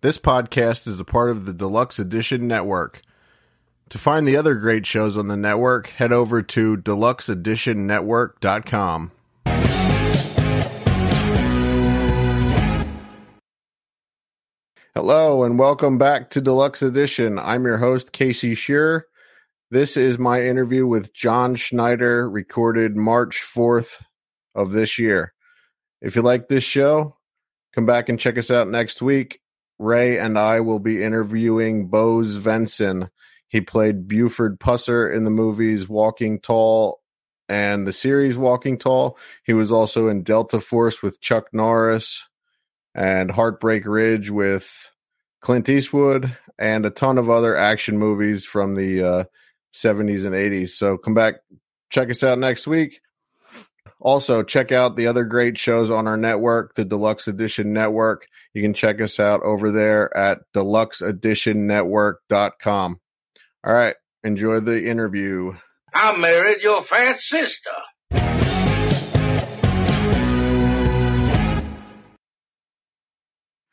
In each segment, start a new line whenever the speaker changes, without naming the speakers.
This podcast is a part of the Deluxe Edition Network. To find the other great shows on the network, head over to deluxeeditionnetwork.com. Hello and welcome back to Deluxe Edition. I'm your host, Casey Shearer. This is my interview with John Schneider, recorded March 4th of this year. If you like this show, come back and check us out next week. Ray and I will be interviewing Bo Svenson. He played Buford Pusser in the movies Walking Tall and the series Walking Tall. He was also in Delta Force with Chuck Norris and Heartbreak Ridge with Clint Eastwood and a ton of other action movies from the uh, 70s and 80s. So come back, check us out next week. Also, check out the other great shows on our network, the Deluxe Edition Network. You can check us out over there at deluxeeditionnetwork.com. All right, enjoy the interview.
I married your fat sister.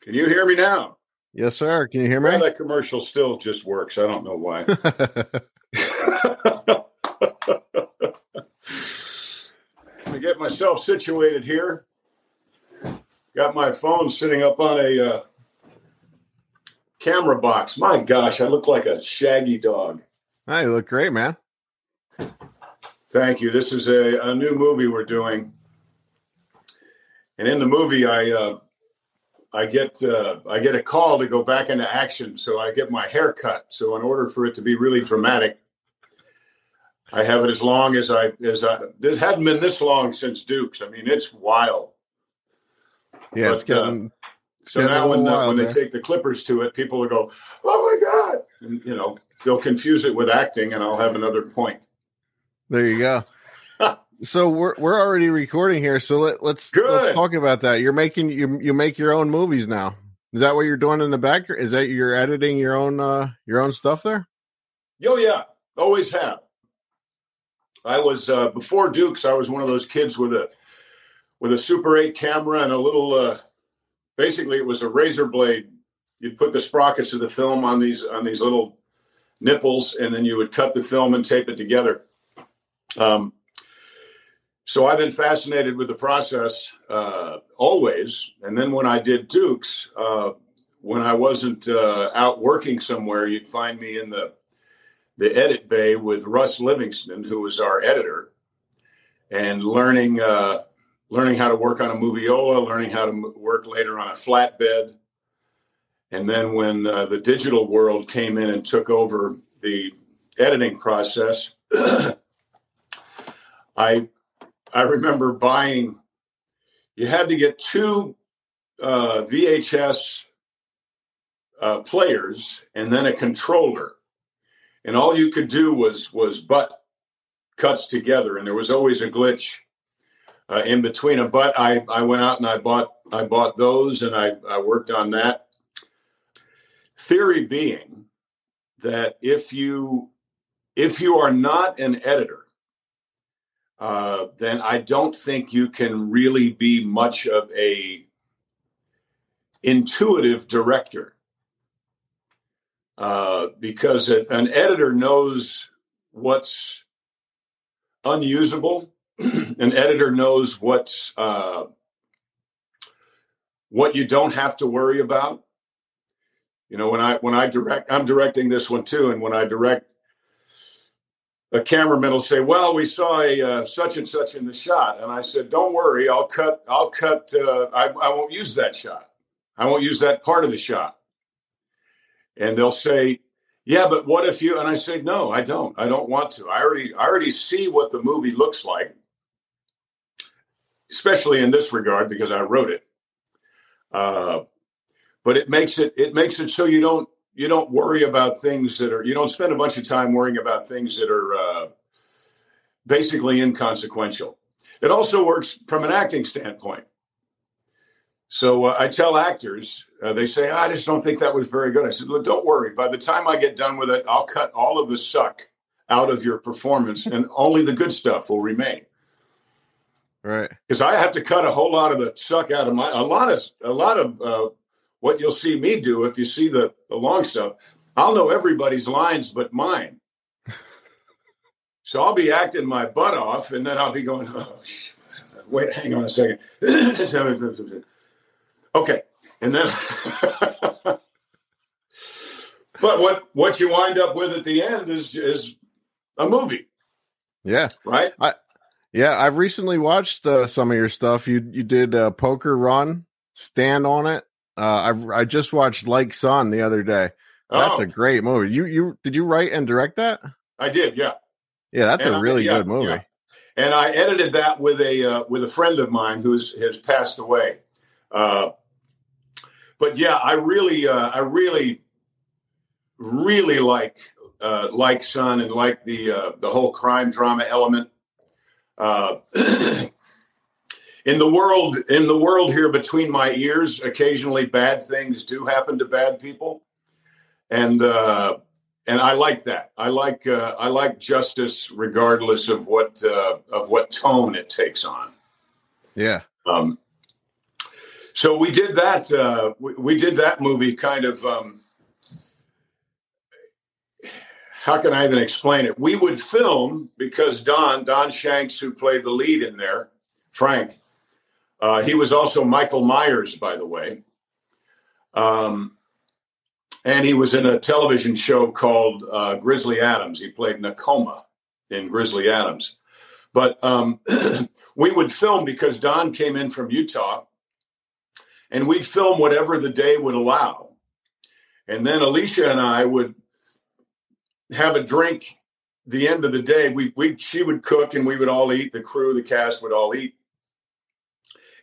Can you hear me now?
Yes, sir. Can you hear me?
Well, that commercial still just works. I don't know why. to get myself situated here, got my phone sitting up on a uh, camera box. My gosh, I look like a shaggy dog.
You look great, man.
Thank you. This is a, a new movie we're doing, and in the movie, I uh, I get uh, I get a call to go back into action, so I get my hair cut. So in order for it to be really dramatic, I have it as long as I as I. It hadn't been this long since Dukes. I mean, it's wild.
Yeah, it's
But, uh,
getting.
So
getting
now when uh,
wild
when they take the clippers to it, people will go, "Oh my god!" And, you know, they'll confuse it with acting, and I'll have another point.
There you go. so we're we're already recording here. So let, let's
Good.
let's talk about that. You're making you you make your own movies now. Is that what you're doing in the back? Is that you're editing your own uh your own stuff there?
Oh yeah, always have. I was uh, before Dukes. I was one of those kids with a with a Super Eight camera and a little. Uh, basically, it was a razor blade. You'd put the sprockets of the film on these on these little nipples, and then you would cut the film and tape it together. Um, so I've been fascinated with the process uh, always. And then when I did Dukes, uh, when I wasn't uh, out working somewhere, you'd find me in the the edit bay with Russ Livingston, who was our editor, and learning uh, learning how to work on a moviola, learning how to work later on a flatbed. And then when uh, the digital world came in and took over the editing process, I I remember buying. You had to get two uh, VHS uh, players and then a controller, and all you could do was was butt cuts together, and there was always a glitch uh, in between them. But I I went out and I bought I bought those, and I I worked on that. Theory being that if you if you are not an editor uh, then I don't think you can really be much of a intuitive director uh, because a- an editor knows what's unusable. an editor knows what's uh, what you don't have to worry about. You know, when I when I direct, I'm directing this one too, and when I direct a cameraman will say, "Well, we saw a uh, such and such in the shot," and I said, "Don't worry, I'll cut. I'll cut. Uh, I, I won't use that shot. I won't use that part of the shot." And they'll say, "Yeah, but what if you?" And I say, "No, I don't. I don't want to. I already, I already see what the movie looks like, especially in this regard because I wrote it. Uh, but it makes it, it makes it so you don't." You don't worry about things that are. You don't spend a bunch of time worrying about things that are uh, basically inconsequential. It also works from an acting standpoint. So uh, I tell actors, uh, they say, I just don't think that was very good. I said, Look, don't worry. By the time I get done with it, I'll cut all of the suck out of your performance and only the good stuff will remain.
Right.
Because I have to cut a whole lot of the suck out of my, a lot of, a lot of uh, what you'll see me do if you see the, the long stuff, I'll know everybody's lines but mine. so I'll be acting my butt off, and then I'll be going, oh, wait, hang on a second. okay. And then, but what, what you wind up with at the end is, is a movie.
Yeah.
Right.
I, yeah. I've recently watched uh, some of your stuff. You, you did uh, Poker Run, Stand on It. Uh, I I just watched Like Son the other day. That's oh. a great movie. You you did you write and direct that?
I did. Yeah.
Yeah, that's and a really yeah, good movie. Yeah.
And I edited that with a uh, with a friend of mine who's has passed away. Uh, but yeah, I really uh, I really really like uh, like Son and like the uh, the whole crime drama element. Uh, in the world in the world here between my ears occasionally bad things do happen to bad people. And uh and i like that. I like uh i like justice regardless of what uh of what tone it takes on.
Yeah.
Um so we did that uh we, we did that movie kind of um how can i even explain it we would film because don don shanks who played the lead in there frank uh, he was also Michael Myers, by the way. Um, and he was in a television show called uh, Grizzly Adams. He played Nakoma in Grizzly Adams. But um, we would film because Don came in from Utah, and we'd film whatever the day would allow. And then Alicia and I would have a drink the end of the day. We, we she would cook and we would all eat. The crew, the cast would all eat.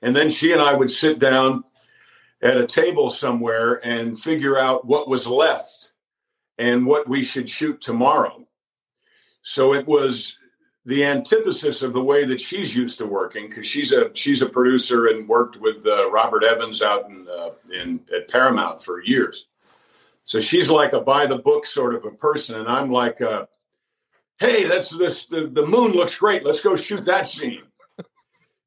And then she and I would sit down at a table somewhere and figure out what was left and what we should shoot tomorrow. So it was the antithesis of the way that she's used to working because she's a she's a producer and worked with uh, Robert Evans out in uh, in at Paramount for years. So she's like a by the book sort of a person, and I'm like, a, hey, that's this the, the moon looks great. Let's go shoot that scene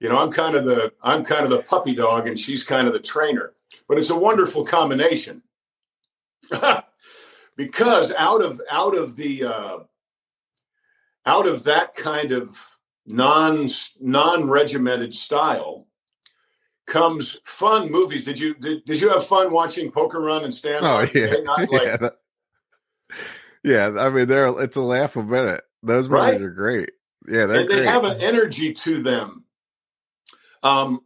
you know i'm kind of the i'm kind of the puppy dog and she's kind of the trainer but it's a wonderful combination because out of out of the uh, out of that kind of non non regimented style comes fun movies did you did, did you have fun watching poker run and stand
oh yeah like, yeah, that, yeah i mean they're it's a laugh a minute those movies right? are great yeah
they
great.
have an energy to them um,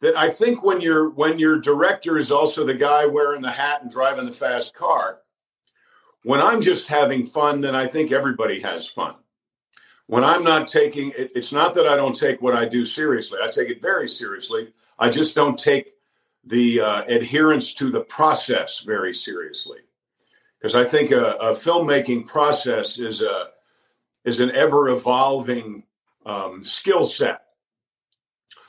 that I think when your when your director is also the guy wearing the hat and driving the fast car, when I'm just having fun, then I think everybody has fun. When I'm not taking it, it's not that I don't take what I do seriously. I take it very seriously. I just don't take the uh, adherence to the process very seriously, because I think a, a, filmmaking process is a is an ever evolving um, skill set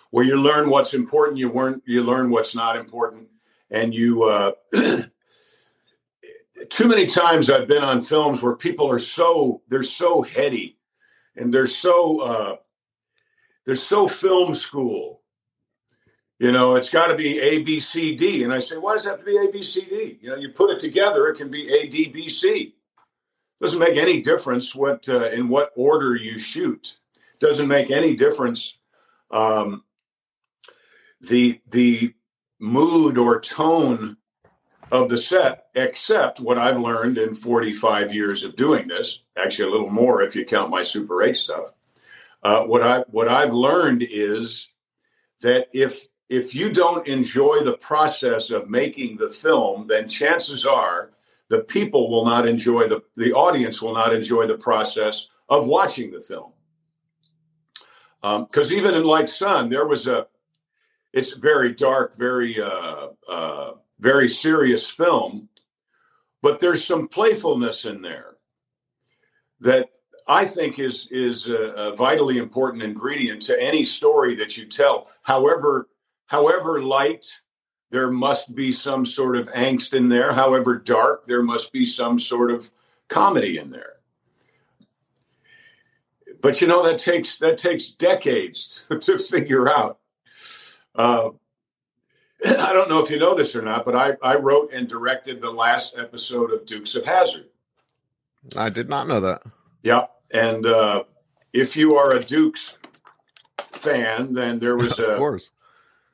where you learn what's important, you learn you learn what's not important, and you. Uh, too many times I've been on films where people are so they're so heady, and they're so uh, they're so film school. You know, it's got to be A, B, C, D. And I say, why does it have to be A, B, C, D? You know, you put it together, it can be A, D, B, C. Doesn't make any difference what uh, in what order you shoot. Doesn't make any difference um, the the mood or tone of the set, except what I've learned in 45 years of doing this, actually a little more if you count my Super 8 stuff. Uh, what I what I've learned is that if if you don't enjoy the process of making the film, then chances are the people will not enjoy the the audience will not enjoy the process of watching the film. Because um, even in Like Son, there was a it's very dark, very uh, uh, very serious film, but there's some playfulness in there that I think is is a, a, vitally important ingredient to any story that you tell. However, however light, there must be some sort of angst in there. However dark, there must be some sort of comedy in there. But you know that takes that takes decades to, figure out. Uh, I don't know if you know this or not, but I, I wrote and directed the last episode of Dukes of Hazzard.
I did not know that.
Yeah, and uh, if you are a Dukes fan, then there was
of
a
course.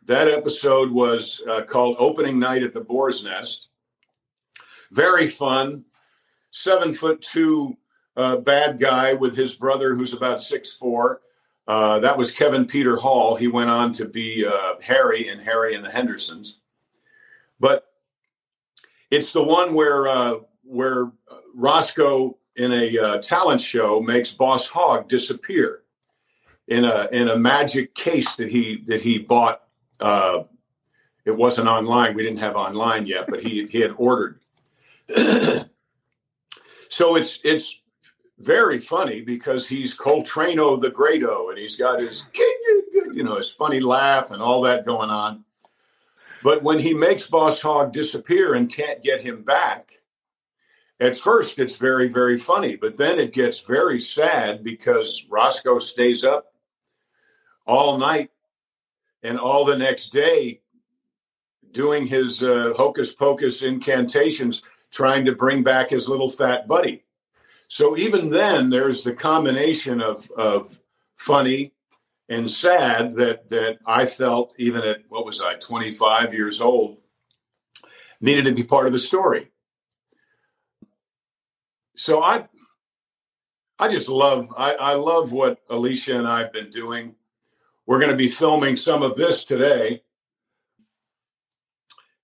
that episode was uh, called Opening Night at the Boar's Nest. Very fun. Seven foot two uh, bad guy with his brother, who's about six four. Uh, that was Kevin Peter Hall. He went on to be uh, Harry in Harry and the Hendersons. But it's the one where uh, where Roscoe in a uh, talent show makes Boss Hogg disappear in a in a magic case that he that he bought. Uh, it wasn't online. We didn't have online yet, but he he had ordered. so it's it's very funny because he's Coltrano the Greato, and he's got his you know his funny laugh and all that going on. But when he makes Boss Hogg disappear and can't get him back, at first it's very very funny, but then it gets very sad because Roscoe stays up all night and all the next day doing his uh, hocus pocus incantations, trying to bring back his little fat buddy. So even then, there's the combination of, of funny and sad that that I felt even at what was I 25 years old needed to be part of the story. So I I just love I, I love what Alicia and I've been doing. We're going to be filming some of this today.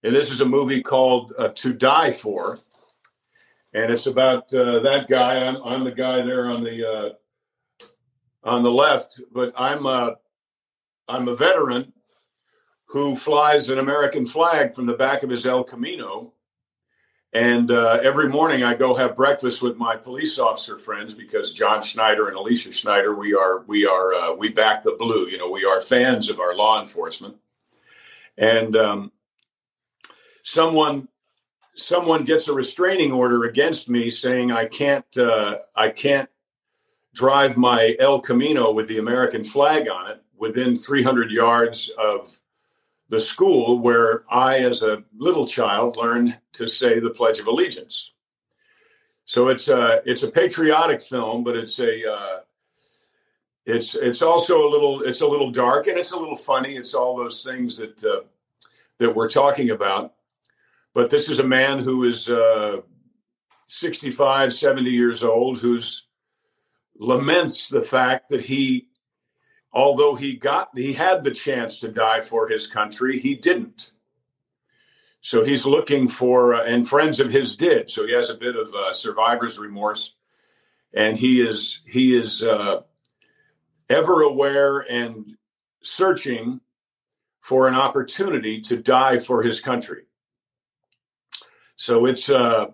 And this is a movie called uh, To Die For and it's about uh, that guy. I'm, I'm the guy there on the uh, on the left, but I'm a I'm a veteran who flies an American flag from the back of his El Camino. And uh, every morning I go have breakfast with my police officer friends because John Schneider and Alicia Schneider, we are we are uh, we back the blue. You know, we are fans of our law enforcement. And um, someone someone gets a restraining order against me saying I can't uh, I can't drive my El Camino with the American flag on it within 300 yards of the school where I, as a little child, learned to say the Pledge of Allegiance. So it's a it's a patriotic film, but it's a uh, it's it's also a little it's a little dark and it's a little funny. It's all those things that uh, that we're talking about. But this is a man who is uh, 65, 70 years old, who's laments the fact that he, although he got, he had the chance to die for his country, he didn't. So he's looking for, uh, and friends of his did. So he has a bit of uh, survivor's remorse, and he is he is uh, ever aware and searching for an opportunity to die for his country. So it's uh,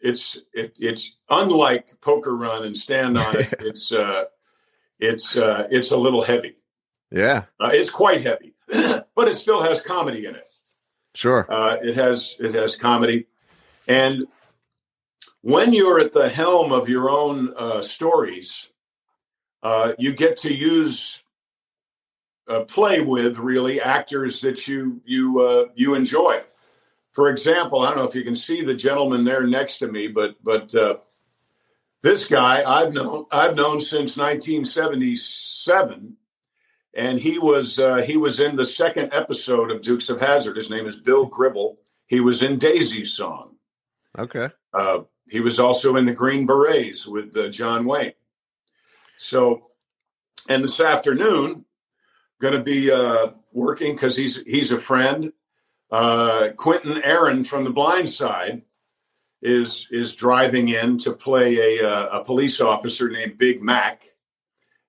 it's it, it's unlike Poker Run and Stand on It. it's uh, it's uh, it's a little heavy.
Yeah,
uh, it's quite heavy, but it still has comedy in it.
Sure,
uh, it has it has comedy, and when you're at the helm of your own uh, stories, uh, you get to use uh, play with really actors that you you uh, you enjoy for example, I don't know if you can see the gentleman there next to me, but but uh, this guy I've known I've known since 1977, and he was uh, he was in the second episode of Dukes of Hazzard. His name is Bill Gribble. He was in Daisy's song.
Okay.
Uh, he was also in the Green Berets with uh, John Wayne. So, and this afternoon, going to be uh, working because he's he's a friend uh, Quentin Aaron from The Blind Side is is driving in to play a uh, a police officer named Big Mac,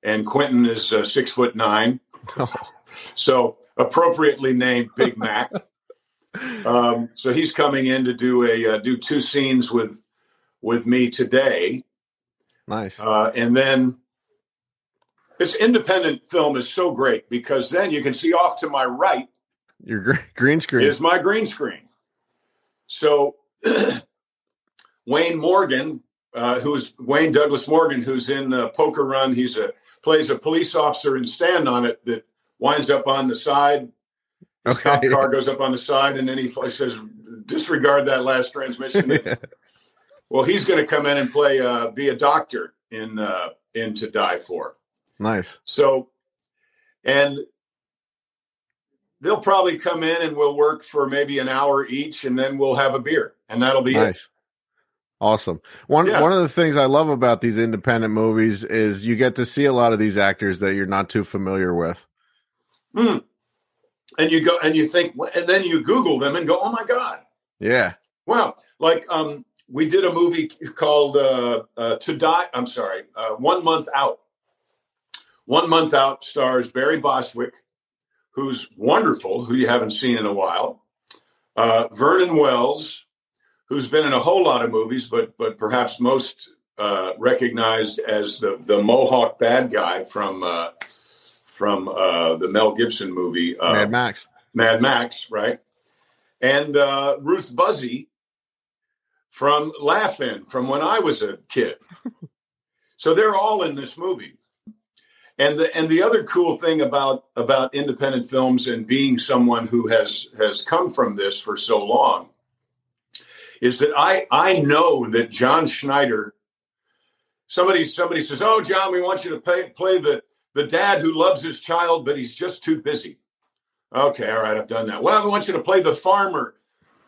and Quentin is uh, six foot nine, so appropriately named Big Mac. Um, so he's coming in to do a uh, do two scenes with with me today.
Nice,
uh, and then this independent film is so great because then you can see off to my right
your green screen
is my green screen. So Wayne Morgan, uh, who's Wayne Douglas Morgan, who's in uh, Poker Run, he's a plays a police officer in stand on it that winds up on the side His
Okay.
cop car goes up on the side, and then he says, "Disregard that last transmission." well, he's going to come in and play, uh, be a doctor in uh, in To Die For.
nice.
So, and they'll probably come in and we'll work for maybe an hour each, and then we'll have a beer, and that'll be it.
Nice. Awesome. One
Yeah.
one of the things I love about these independent movies is you get to see a lot of these actors that you're not too familiar with.
Hmm. And you go and you think, and then you Google them and go, "Oh my god,
Yeah.
wow!" Like um, we did a movie called uh, uh, "To Die." I'm sorry, uh, One Month Out. One Month Out stars Barry Bostwick, who's wonderful, who you haven't seen in a while. Uh, Vernon Wells, who's been in a whole lot of movies, but but perhaps most uh, recognized as the the Mohawk bad guy from uh, from uh, the Mel Gibson movie uh,
Mad Max.
Mad Max, right? And uh, Ruth Buzzi from Laugh-In, from when I was a kid. so they're all in this movie. And the and the other cool thing about about independent films and being someone who has has come from this for so long is that I I know that John Schneider. Somebody somebody says, "Oh, John, we want you to play play the the dad who loves his child, but he's just too busy." Okay, all right, I've done that. Well, I want you to play the farmer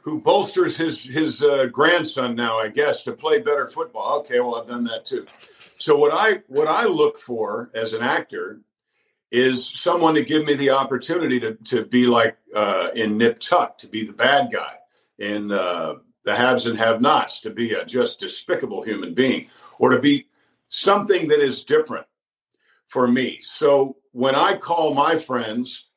who bolsters his his uh, grandson now, I guess, to play better football. Okay, well, I've done that too. So what I what I look for as an actor is someone to give me the opportunity to to be like uh, in Nip Tuck, to be the bad guy in uh, the haves and have-nots, to be a just despicable human being, or to be something that is different for me. So when I call my friends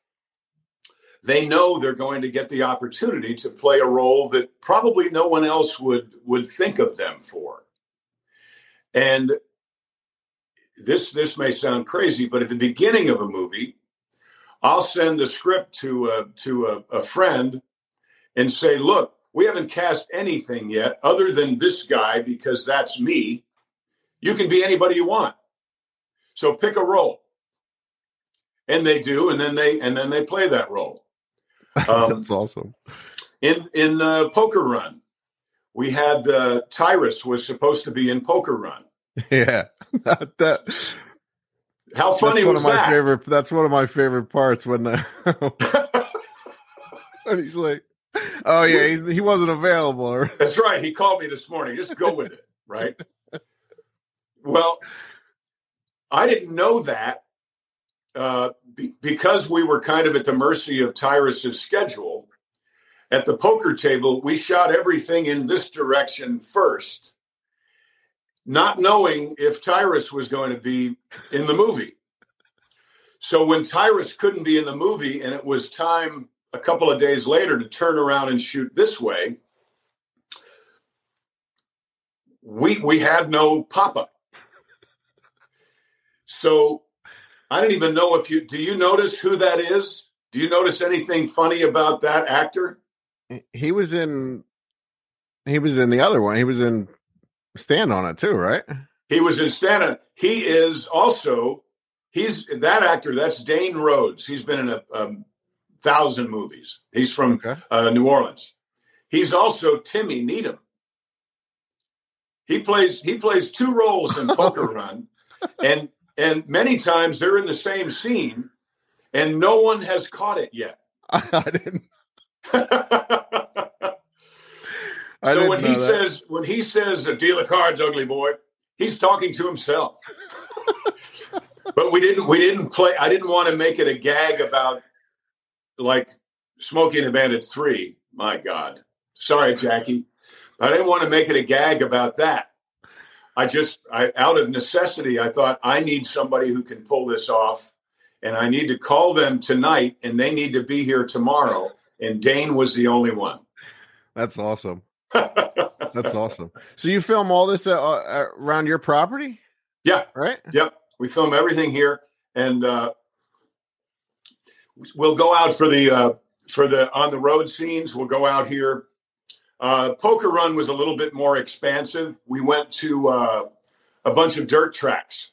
they know they're going to get the opportunity to play a role that probably no one else would would think of them for and this this may sound crazy but at the beginning of a movie i'll send the script to a to a, a friend and say look we haven't cast anything yet other than this guy because that's me you can be anybody you want so pick a role and they do and then they and then they play that role um,
That's awesome.
in in uh, Poker Run, we had uh, Tyrus was supposed to be in Poker Run.
Yeah. that,
How funny
that's one
was
of my
that?
favorite that's one of my favorite parts when the when he's like Oh yeah, he's, he wasn't available.
That's right. He called me this morning. Just go with it, right? well, I didn't know that uh, be, because we were kind of at the mercy of Tyrus's schedule. At the poker table, we shot everything in this direction first, not knowing if Tyrus was going to be in the movie. So when Tyrus couldn't be in the movie and it was time a couple of days later to turn around and shoot this way, we we had no pop-up. So I don't even know if you do you notice who that is? Do you notice anything funny about that actor?
He was in he was in the other one. He was in Stand on it too, right?
He was in Stand on It. He is also he's that actor. That's Dane Rhodes. He's been in a, a thousand movies. He's from
Okay.
uh, New Orleans. He's also Timmy Needham. He plays he plays two roles in Poker Run, and and many times they're in the same scene, and no one has caught it yet.
I, I didn't I
so when he
that.
says when he says a deal of cards, ugly boy, he's talking to himself. but we didn't we didn't play. I didn't want to make it a gag about like Smokey and the Bandit three. My God, sorry, Jackie. I didn't want to make it a gag about that. I just, I out of necessity, I thought I need somebody who can pull this off, and I need to call them tonight, and they need to be here tomorrow. And Dane was the only one.
That's awesome. That's awesome. So you film all this uh, uh, around your property,
yeah,
right?
Yep, we film everything here, and uh, we'll go out for the uh, for the on the road scenes. We'll go out here. Uh, Poker Run was a little bit more expansive. We went to uh, a bunch of dirt tracks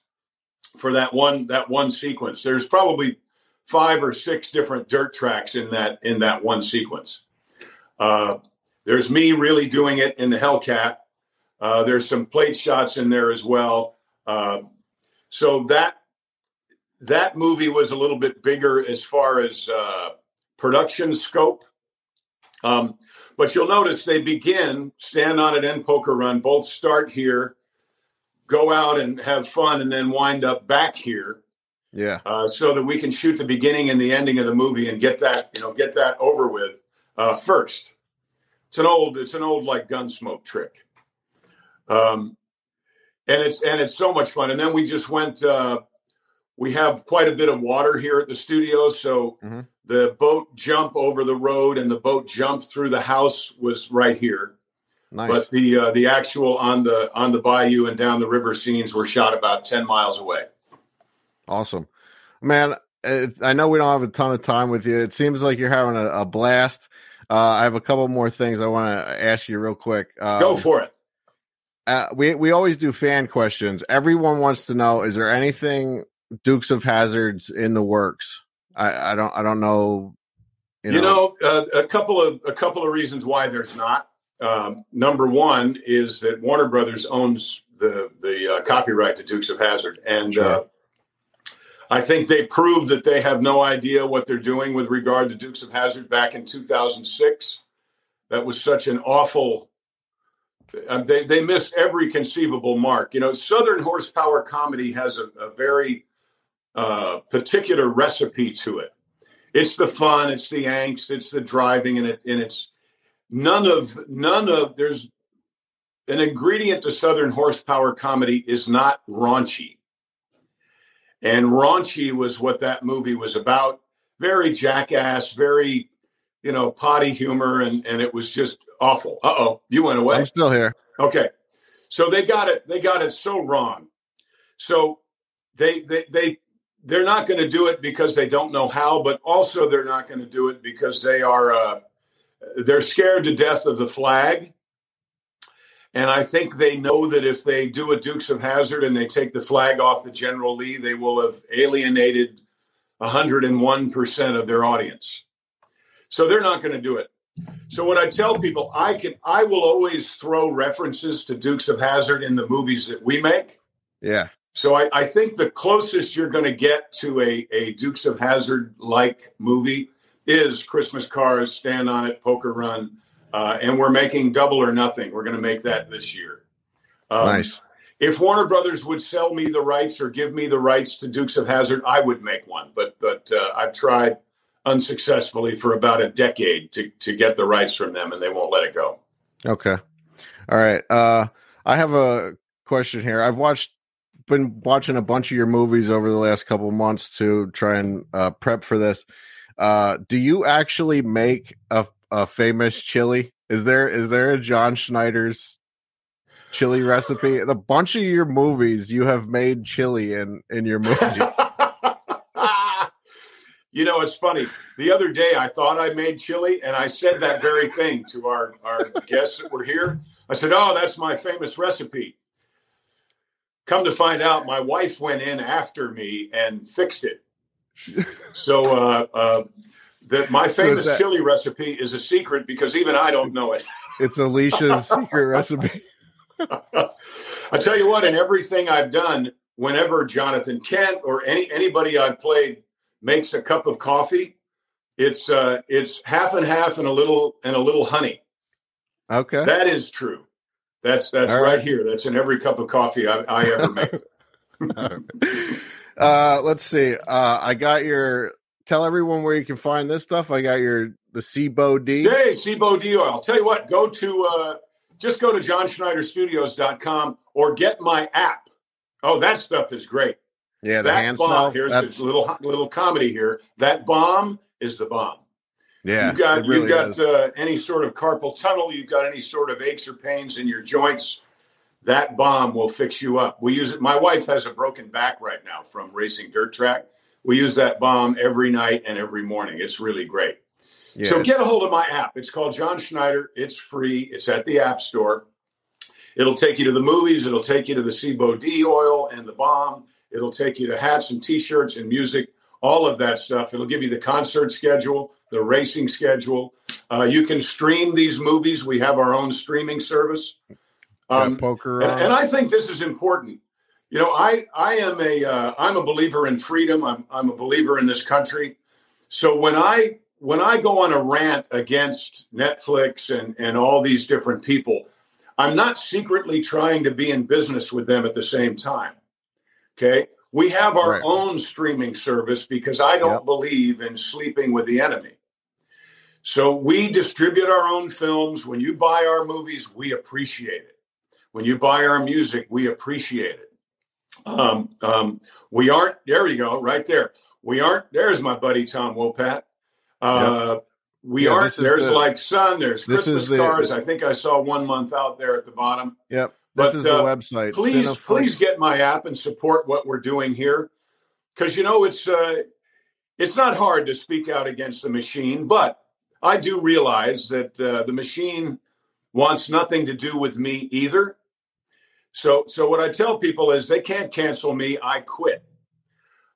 for that one that one sequence. There's probably five or six different dirt tracks in that in that one sequence. There's me really doing it in the Hellcat. Uh, there's some plate shots in there as well. Uh, so that that movie was a little bit bigger as far as uh, production scope. Um, but you'll notice they begin stand on it and poker run both start here, go out and have fun, and then wind up back here.
Yeah.
Uh, so that we can shoot the beginning and the ending of the movie and get that you know get that over with uh, first. It's an old it's an old like gunsmoke trick. Um, and it's and it's so much fun. And then we just went. Uh, we have quite a bit of water here at the studio, so
mm-hmm.
the boat jump over the road and the boat jump through the house was right here.
Nice.
But the uh, the actual on the on the bayou and down the river scenes were shot about ten miles away.
Awesome, man. I know we don't have a ton of time with you. It seems like you're having a, a blast. Uh, I have a couple more things I want to ask you real quick.
Um, Go for it.
Uh, we we always do fan questions. Everyone wants to know: Is there anything Dukes of Hazzards in the works? I, I don't I don't know.
You know, you know uh, a couple of a couple of reasons why there's not. Um, number one is that Warner Brothers owns the the uh, copyright to Dukes of Hazzard, and sure. I think they proved that they have no idea what they're doing with regard to Dukes of Hazzard back in 2006. That was such an awful uh, they they miss every conceivable mark. You know, Southern horsepower comedy has a, a very uh, particular recipe to it. It's the fun, it's the angst, it's the driving, and it and it's none of none of there's an ingredient to Southern horsepower comedy is not raunchy. And raunchy was what that movie was about. Very jackass, very, you know, potty humor, and and it was just awful. Uh oh, you went away.
I'm still here.
Okay, so they got it. They got it so wrong. So they they they they're not going to do it because they don't know how, but also they're not going to do it because they are uh, they're scared to death of the flag. And I think they know that if they do a Dukes of Hazzard and they take the flag off the General Lee, they will have alienated 101% of their audience. So they're not going to do it. So what I tell people, I can I will always throw references to Dukes of Hazzard in the movies that we make.
Yeah.
So I, I think the closest you're going to get to a, a Dukes of Hazzard like movie is Christmas Cars, Stand on It, Poker Run, uh, and we're making Double or Nothing. We're going to make that this year.
Um, nice.
If Warner Brothers would sell me the rights or give me the rights to Dukes of Hazzard, I would make one. But but uh, I've tried unsuccessfully for about a decade to to get the rights from them, and they won't let it go.
Okay, all right. Uh, I have a question here. I've watched been watching a bunch of your movies over the last couple months to try and uh, prep for this. Uh, do you actually make a, a famous chili? Is there is there a John Schneider's chili recipe? The bunch of your movies you have made chili in in your movies.
You know, it's funny. The other day, I thought I made chili, and I said that very thing to our, our guests that were here. I said, Oh, that's my famous recipe. Come to find out, my wife went in after me and fixed it. So, uh, uh, that my famous so chili recipe is a secret because even I don't know it.
It's Alicia's secret recipe.
I tell you what, in everything I've done, whenever Jonathan Kent or any anybody I've played makes a cup of coffee, it's uh, it's half and half and a little and a little honey.
Okay,
that is true. That's that's right. right. here. That's in every cup of coffee I, I ever make.
uh, let's see. Uh, I got your. Tell everyone where you can find this stuff. I got your the CBD.
Hey, CBD oil. I'll Tell you what. Go to uh, just go to johnschneiderstudios.com or get my app. Oh, that stuff is great.
Yeah, the that hand bomb, smell.
Here's that's... a little little comedy here. That bomb is the bomb.
Yeah,
you've got really you've got uh, any sort of carpal tunnel. You've got any sort of aches or pains in your joints. That bomb will fix you up. We use it. My wife has a broken back right now from racing dirt track. We use that bomb every night and every morning. It's really great. Yeah, so get a hold of my app. It's called John Schneider. It's free. It's at the App Store. It'll take you to the movies. It'll take you to the CBD oil and the bomb. It'll take you to hats and T-shirts and music, all of that stuff. It'll give you the concert schedule, the racing schedule. Uh, you can stream these movies. We have our own streaming service.
Um, poker,
and, and, I think this is important. You know, I I am a uh, a believer in freedom. I'm I'm a believer in this country. So when I when I go on a rant against Netflix and and all these different people, I'm not secretly trying to be in business with them at the same time. Okay. We have our right. own streaming service because I don't yep. believe in sleeping with the enemy. So we distribute our own films. When you buy our movies, we appreciate it. When you buy our music, we appreciate it. Um, um, we aren't, there you go, right there. We aren't, there's my buddy Tom Wopat. Uh, yep. We yeah, aren't, there's the, like son, there's Christmas the, cars. I think I saw one month out there at the bottom.
Yep. This but, is the uh, website.
Please, Cineflix. please get my app and support what we're doing here, because you know it's uh, it's not hard to speak out against the machine, but I do realize that uh, the machine wants nothing to do with me either. So, so what I tell people is they can't cancel me. I quit,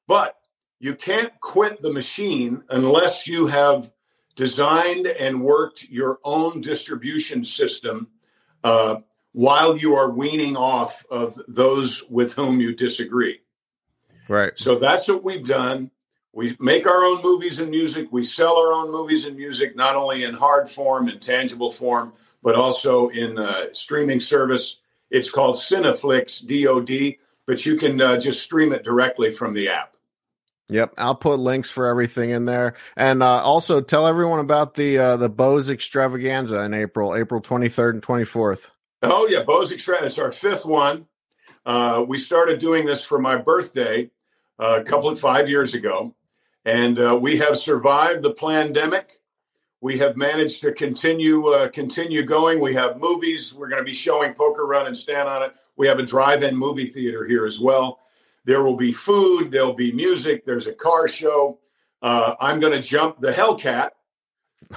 but you can't quit the machine unless you have designed and worked your own distribution system uh, while you are weaning off of those with whom you disagree.
Right.
So that's what we've done. We make our own movies and music. We sell our own movies and music, not only in hard form and tangible form, but also in uh, streaming service. It's called Cineflix DOD, but you can uh, just stream it directly from the app.
Yep, I'll put links for everything in there, and uh, also tell everyone about the uh, the Bo's Extravaganza in April, April twenty third and twenty fourth.
Oh yeah, Bo's Extravaganza. It's our fifth one. Uh, we started doing this for my birthday uh, a couple of five years ago, and uh, we have survived the pandemic. We have managed to continue uh, continue going. We have movies. We're going to be showing Poker Run and Stand on It. We have a drive-in movie theater here as well. There will be food. There'll be music. There's a car show. Uh, I'm going to jump the Hellcat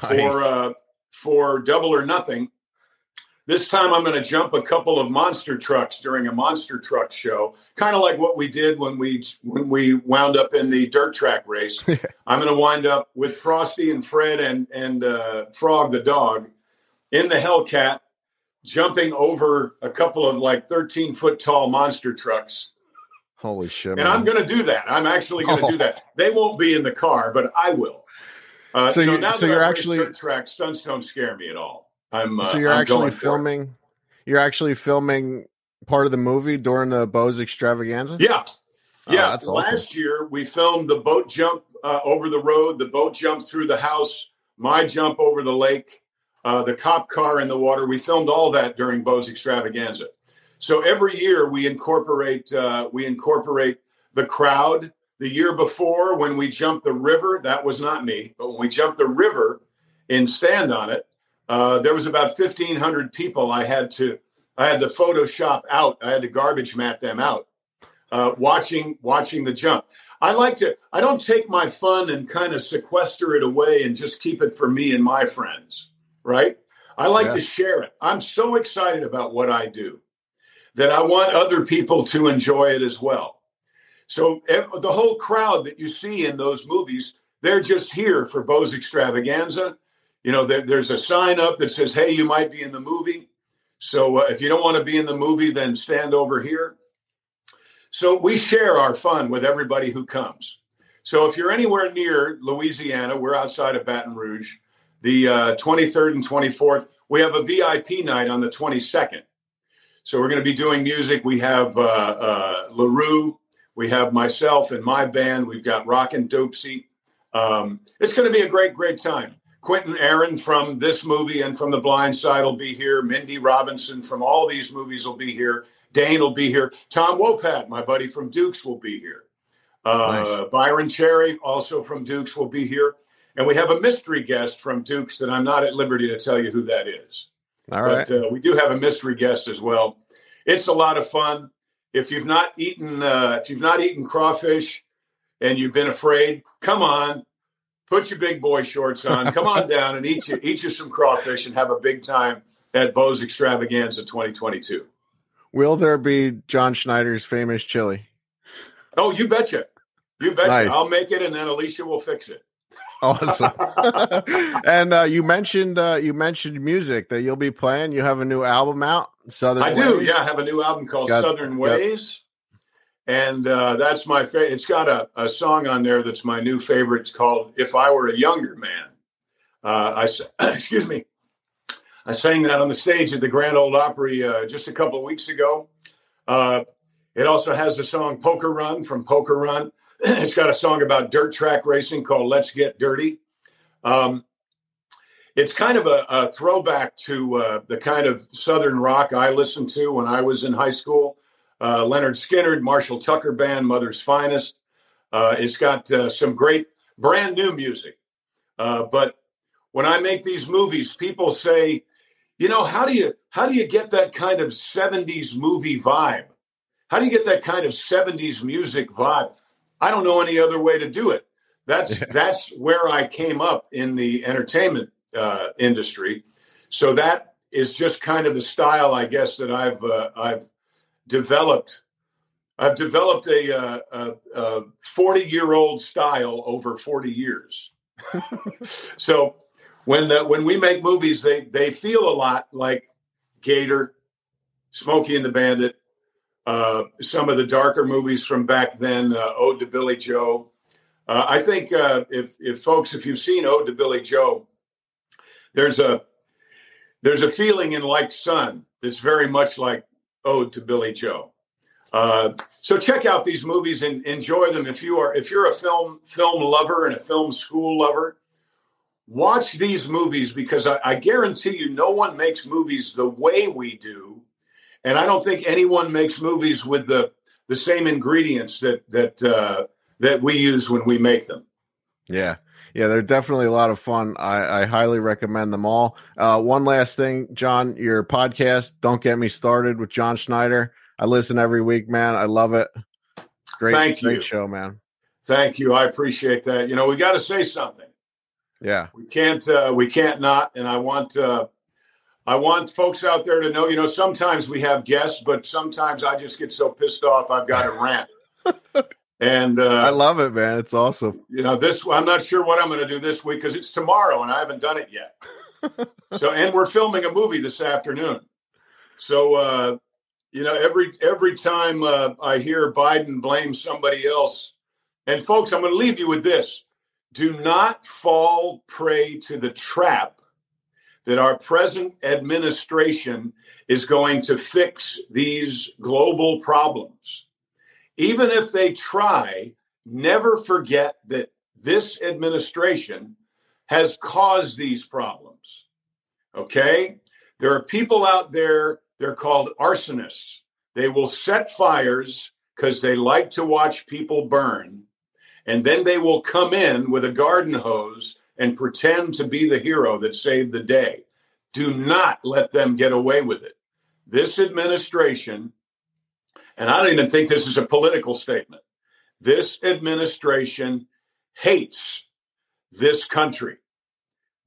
nice. for uh, for Double or Nothing this time I'm going to jump a couple of monster trucks during a monster truck show, kind of like what we did when we when we wound up in the dirt track race. I'm going to wind up with Frosty and Fred and and uh, Frog the dog in the Hellcat, jumping over a couple of like 13 foot tall monster trucks.
Holy shit!
And man. I'm going to do that. I'm actually going to oh. do that. They won't be in the car, but I will. Uh, so, you, so you're actually dirt track stunts don't scare me at all. I'm. Uh,
so you're
I'm
actually filming. You're actually filming part of the movie during the Bo's extravaganza.
Yeah, oh, yeah. Last awesome. year we filmed the boat jump uh, over the road, the boat jump through the house, my jump over the lake, uh, the cop car in the water. We filmed all that during Bo's extravaganza. So every year we incorporate uh, we incorporate the crowd. The year before, when we jumped the river, that was not me, but when we jumped the river and stand on it, uh, there was about 1500 people i had to i had to photoshop out. I had to garbage matte them out uh, watching watching the jump. I like to i don't take my fun and kind of sequester it away and just keep it for me and my friends right? I like yeah. to share it. I'm so excited about what i do that i want other people to enjoy it as well. So the whole crowd that you see in those movies they're just here for Bo's extravaganza you know, there, there's a sign up that says, hey, you might be in the movie. So uh, if you don't want to be in the movie, then stand over here. So we share our fun with everybody who comes. So if you're anywhere near Louisiana, we're outside of Baton Rouge, the uh, 23rd and 24th, we have a VIP night on the 22nd. So we're going to be doing music. We have uh, uh, LaRue, we have myself and my band. We've got Rockin' Dopsie. Um, it's going to be a great, great time. Quentin Aaron from this movie and from The Blind Side will be here. Mindy Robinson from all these movies will be here. Dane will be here. Tom Wopat, my buddy from Dukes, will be here. Uh, nice. Byron Cherry, also from Dukes, will be here. And we have a mystery guest from Dukes that I'm not at liberty to tell you who that is.
All right.
But uh, we do have a mystery guest as well. It's a lot of fun. If you've not eaten, uh, if you've not eaten crawfish and you've been afraid, come on, put your big boy shorts on, come on down and eat you eat you some crawfish and have a big time at Bo's Extravaganza 2022.
Will there be John Schneider's famous chili?
Oh, you betcha. You bet. Nice. I'll make it, and then Alicia will fix it.
Awesome. and uh, you mentioned uh, you mentioned music that you'll be playing. You have a new album out, Southern.
I Ways. do. Yeah, I have a new album called got, Southern Ways, and uh, that's my favorite. It's got a, a song on there that's my new favorite. It's called "If I Were a Younger Man." Uh, I excuse me. I sang that on the stage at the Grand Ole Opry uh, just a couple of weeks ago. Uh, it also has the song "Poker Run" from Poker Run it's got a song about dirt track racing called Let's Get Dirty. Um, it's kind of a, a throwback to uh, the kind of Southern rock I listened to when I was in high school. Uh, Lynyrd Skynyrd, Marshall Tucker Band, Mother's Finest. Uh, it's got uh, some great brand new music. Uh, but when I make these movies, people say, you know, how do you how do you get that kind of 70s movie vibe? How do you get that kind of 70s music vibe? I don't know any other way to do it. That's that's where I came up in the entertainment uh, industry. So that is just kind of the style, I guess, that I've uh, I've developed. I've developed a, uh, a, a forty-year-old style over forty years. so when uh, when we make movies, they they feel a lot like Gator, Smokey and the Bandit, uh, some of the darker movies from back then, uh, Ode to Billy Joe. Uh, I think uh, if if folks, if you've seen Ode to Billy Joe, there's a there's a feeling in Like Son that's very much like Ode to Billy Joe. Uh, so check out these movies and enjoy them. If you are if you're a film film lover and a film school lover, watch these movies because I, I guarantee you, no one makes movies the way we do and I don't think anyone makes movies with the the same ingredients that that uh, that we use when we make them.
Yeah. Yeah, they're definitely a lot of fun. I, I highly recommend them all. Uh, one last thing, John, your podcast, Don't Get Me Started with John Schneider. I listen every week, man. I love it. Great, Thank you. show, man.
Thank you. I appreciate that. You know, we got to say something.
Yeah.
We can't, uh, we can't not. And I want, uh, I want folks out there to know, you know, sometimes we have guests, but sometimes I just get so pissed off I've got to rant. and uh,
I love it, man. It's awesome.
You know, this I'm not sure what I'm going to do this week because it's tomorrow and I haven't done it yet. so, and we're filming a movie this afternoon. So, uh, you know, every every time uh, I hear Biden blame somebody else, and folks, I'm going to leave you with this: do not fall prey to the trap that our present administration is going to fix these global problems. Even if they try, never forget that this administration has caused these problems. Okay? There are people out there, they're called arsonists. They will set fires because they like to watch people burn. And then they will come in with a garden hose and pretend to be the hero that saved the day. Do not let them get away with it. This administration, and I don't even think this is a political statement, this administration hates this country.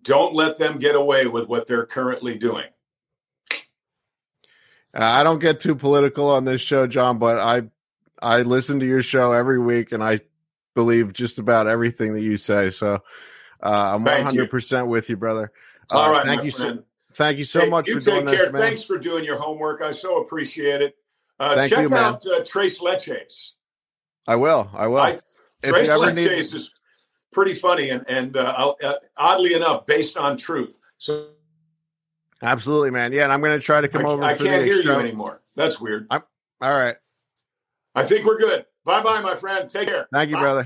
Don't let them get away with what they're currently doing.
I don't get too political on this show, John, but I I listen to your show every week and I believe just about everything that you say. So uh, I'm 100 percent with you, brother.
Uh, All right,
thank you
friend.
so thank you so hey, much
you
for doing
care.
this, man.
Thanks for doing your homework. I so appreciate it. Uh, check you, out uh, Tres Leches.
I will. I will. I,
Tres Leches need... is pretty funny and and uh, uh, oddly enough, based on truth. So.
Absolutely, man. Yeah, and I'm going to try to come
I,
over.
I can't
hear
show. you anymore. That's weird.
I'm, all right.
I think we're good. Bye bye, my friend. Take care.
Thank you,
Bye.
brother.